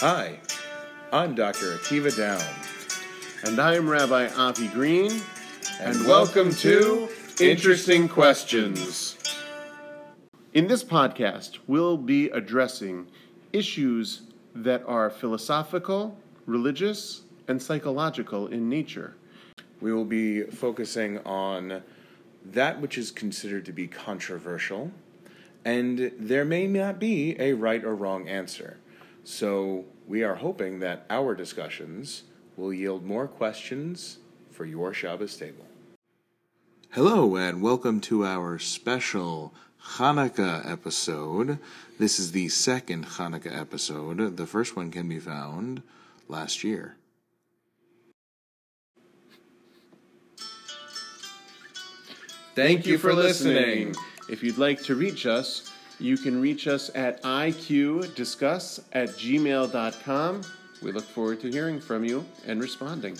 Hi, I'm Dr. Akiva Down, And I'm Rabbi Avi Green, and welcome to Interesting Questions. In this podcast, we'll be addressing issues that are philosophical, religious, and psychological in nature. We will be focusing on that which is considered to be controversial, and there may not be a right or wrong answer. So, we are hoping that our discussions will yield more questions for your Shabbos table. Hello, and welcome to our special Hanukkah episode. This is the second Hanukkah episode. The first one can be found last year. Thank you for listening. If you'd like to reach us, you can reach us at iqdiscuss at gmail.com. We look forward to hearing from you and responding.